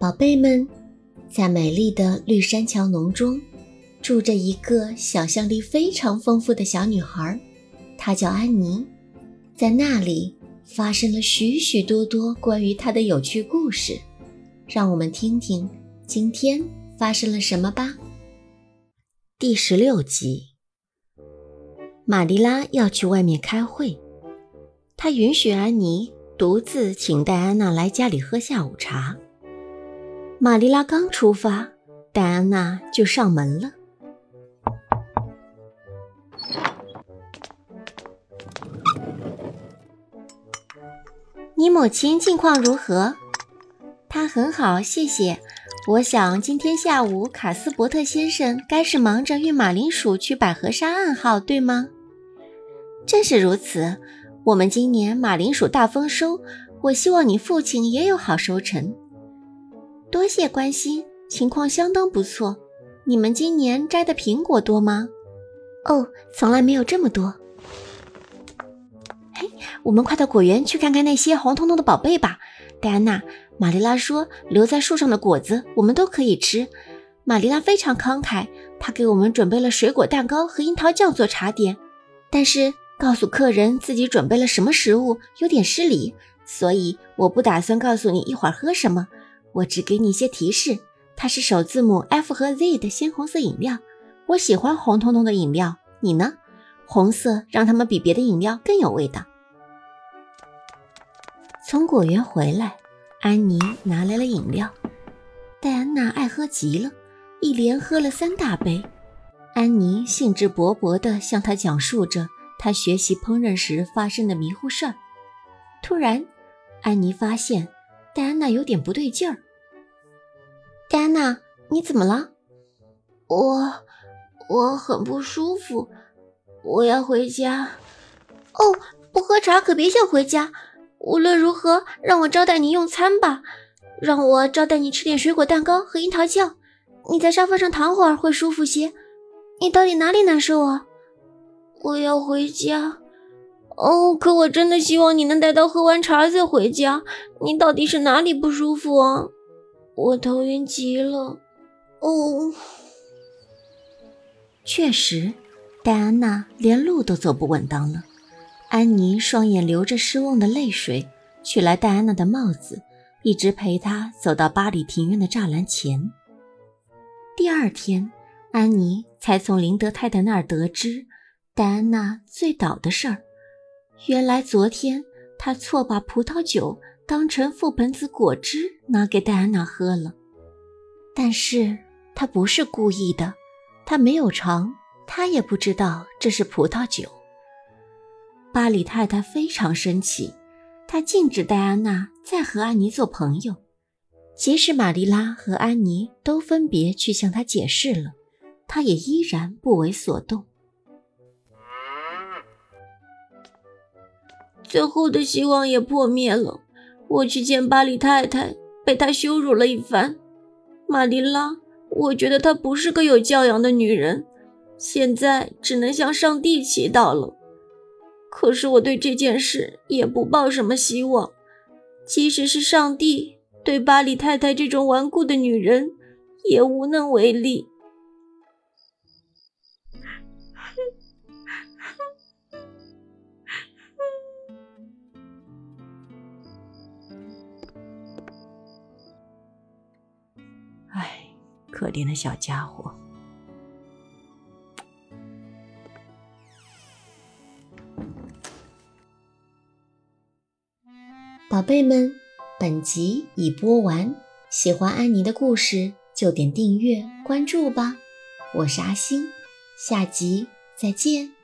宝贝们，在美丽的绿山桥农中，住着一个想象力非常丰富的小女孩，她叫安妮。在那里发生了许许多多关于她的有趣故事，让我们听听今天发生了什么吧。第十六集，玛丽拉要去外面开会，她允许安妮独自请戴安娜来家里喝下午茶。玛丽拉刚出发，戴安娜就上门了。你母亲近况如何？她很好，谢谢。我想今天下午卡斯伯特先生该是忙着运马铃薯去百合沙岸号，对吗？正是如此。我们今年马铃薯大丰收，我希望你父亲也有好收成。多谢关心，情况相当不错。你们今年摘的苹果多吗？哦，从来没有这么多。嘿，我们快到果园去看看那些红彤彤的宝贝吧。戴安娜，玛丽拉说，留在树上的果子我们都可以吃。玛丽拉非常慷慨，她给我们准备了水果蛋糕和樱桃酱做茶点。但是告诉客人自己准备了什么食物有点失礼，所以我不打算告诉你一会儿喝什么。我只给你一些提示，它是首字母 F 和 Z 的鲜红色饮料。我喜欢红彤彤的饮料，你呢？红色让它们比别的饮料更有味道。从果园回来，安妮拿来了饮料。戴安娜爱喝极了，一连喝了三大杯。安妮兴致勃勃地向她讲述着她学习烹饪时发生的迷糊事儿。突然，安妮发现。戴安娜有点不对劲儿。戴安娜，你怎么了？我我很不舒服，我要回家。哦，不喝茶可别想回家。无论如何，让我招待你用餐吧。让我招待你吃点水果蛋糕和樱桃酱。你在沙发上躺会儿会舒服些。你到底哪里难受啊？我要回家。哦，可我真的希望你能待到喝完茶再回家。你到底是哪里不舒服啊？我头晕极了。哦，确实，戴安娜连路都走不稳当了。安妮双眼流着失望的泪水，取来戴安娜的帽子，一直陪她走到巴黎庭院的栅栏前。第二天，安妮才从林德太太那儿得知戴安娜醉倒的事儿。原来昨天他错把葡萄酒当成覆盆子果汁拿给戴安娜喝了，但是他不是故意的，他没有尝，他也不知道这是葡萄酒。巴里太太非常生气，她禁止戴安娜再和安妮做朋友，即使玛丽拉和安妮都分别去向她解释了，她也依然不为所动。最后的希望也破灭了。我去见巴里太太，被她羞辱了一番。玛丽拉，我觉得她不是个有教养的女人，现在只能向上帝祈祷了。可是我对这件事也不抱什么希望，即使是上帝，对巴里太太这种顽固的女人也无能为力。可怜的小家伙，宝贝们，本集已播完。喜欢安妮的故事，就点订阅关注吧。我是阿星，下集再见。